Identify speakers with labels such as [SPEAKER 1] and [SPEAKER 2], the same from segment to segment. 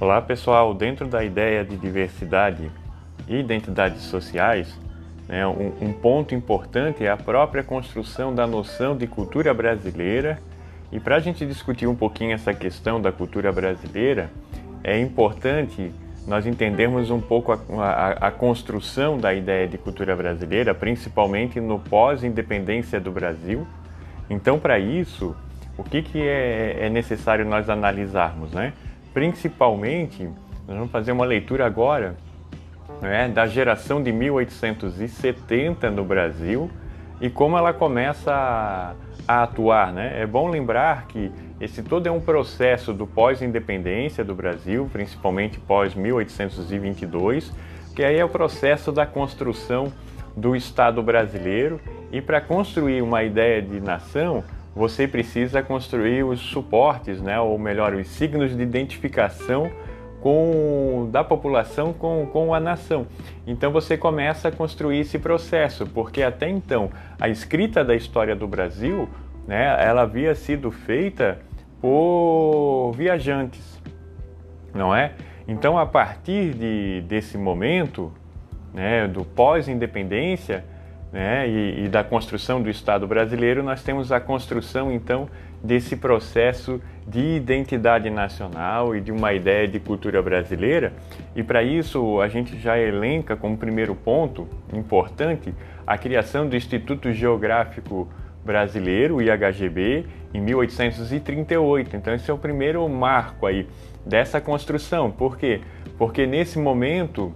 [SPEAKER 1] Olá pessoal, dentro da ideia de diversidade e identidades sociais, né, um, um, ponto importante é a própria construção da noção de cultura brasileira. E para a gente discutir um pouquinho essa questão da cultura brasileira, é importante nós entendermos um pouco a, a, a construção da ideia de cultura brasileira, principalmente no pós-independência do Brasil. Então, para isso, o que, que é, é necessário nós analisarmos, né? Principalmente, nós vamos fazer uma leitura agora né, da geração de 1870 no Brasil e como ela começa a, a atuar. Né? É bom lembrar que esse todo é um processo do pós-independência do Brasil, principalmente pós-1822, que aí é o processo da construção do Estado brasileiro e para construir uma ideia de nação, você precisa construir os suportes, né, ou melhor, os signos de identificação com, da população com, com a nação. Então você começa a construir esse processo, porque até então a escrita da história do Brasil, né, ela havia sido feita por viajantes, não é? Então a partir de, desse momento, né, do pós-independência, né, e, e, da construção do Estado brasileiro, nós temos a construção então desse processo de identidade nacional e de uma ideia de cultura brasileira. E para isso a gente já elenca como primeiro ponto importante a criação do Instituto Geográfico Brasileiro, IHGB, em 1838. Então esse é o primeiro marco aí dessa construção. Por quê? Porque nesse momento,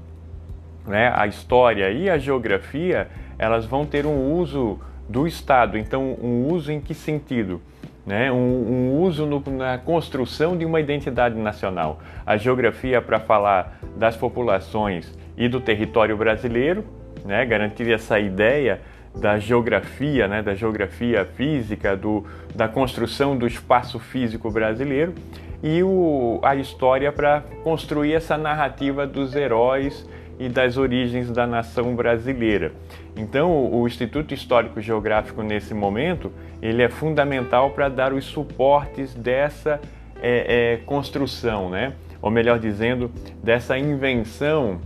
[SPEAKER 1] né, a história e a geografia elas vão ter um uso do Estado. Então, um uso em que sentido? Né? Um, um uso no, na construção de uma identidade nacional. A geografia para falar das populações e do território brasileiro, né? garantir essa ideia da geografia, né? da geografia física, do, da construção do espaço físico brasileiro, e o, a história para construir essa narrativa dos heróis e das origens da nação brasileira. Então, o Instituto Histórico Geográfico nesse momento ele é fundamental para dar os suportes dessa é, é, construção, né? Ou melhor dizendo, dessa invenção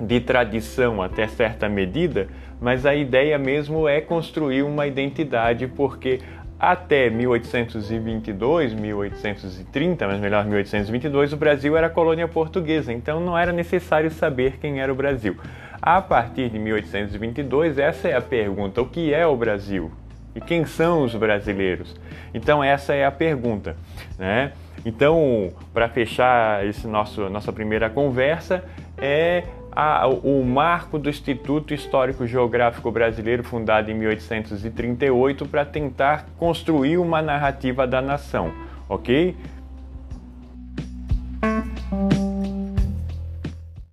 [SPEAKER 1] de tradição até certa medida, mas a ideia mesmo é construir uma identidade, porque até 1822, 1830, mas melhor 1822, o Brasil era colônia portuguesa, então não era necessário saber quem era o Brasil. A partir de 1822, essa é a pergunta: o que é o Brasil? E quem são os brasileiros? Então essa é a pergunta, né? Então, para fechar esse nosso nossa primeira conversa, é a, o marco do Instituto Histórico Geográfico Brasileiro, fundado em 1838, para tentar construir uma narrativa da nação, ok?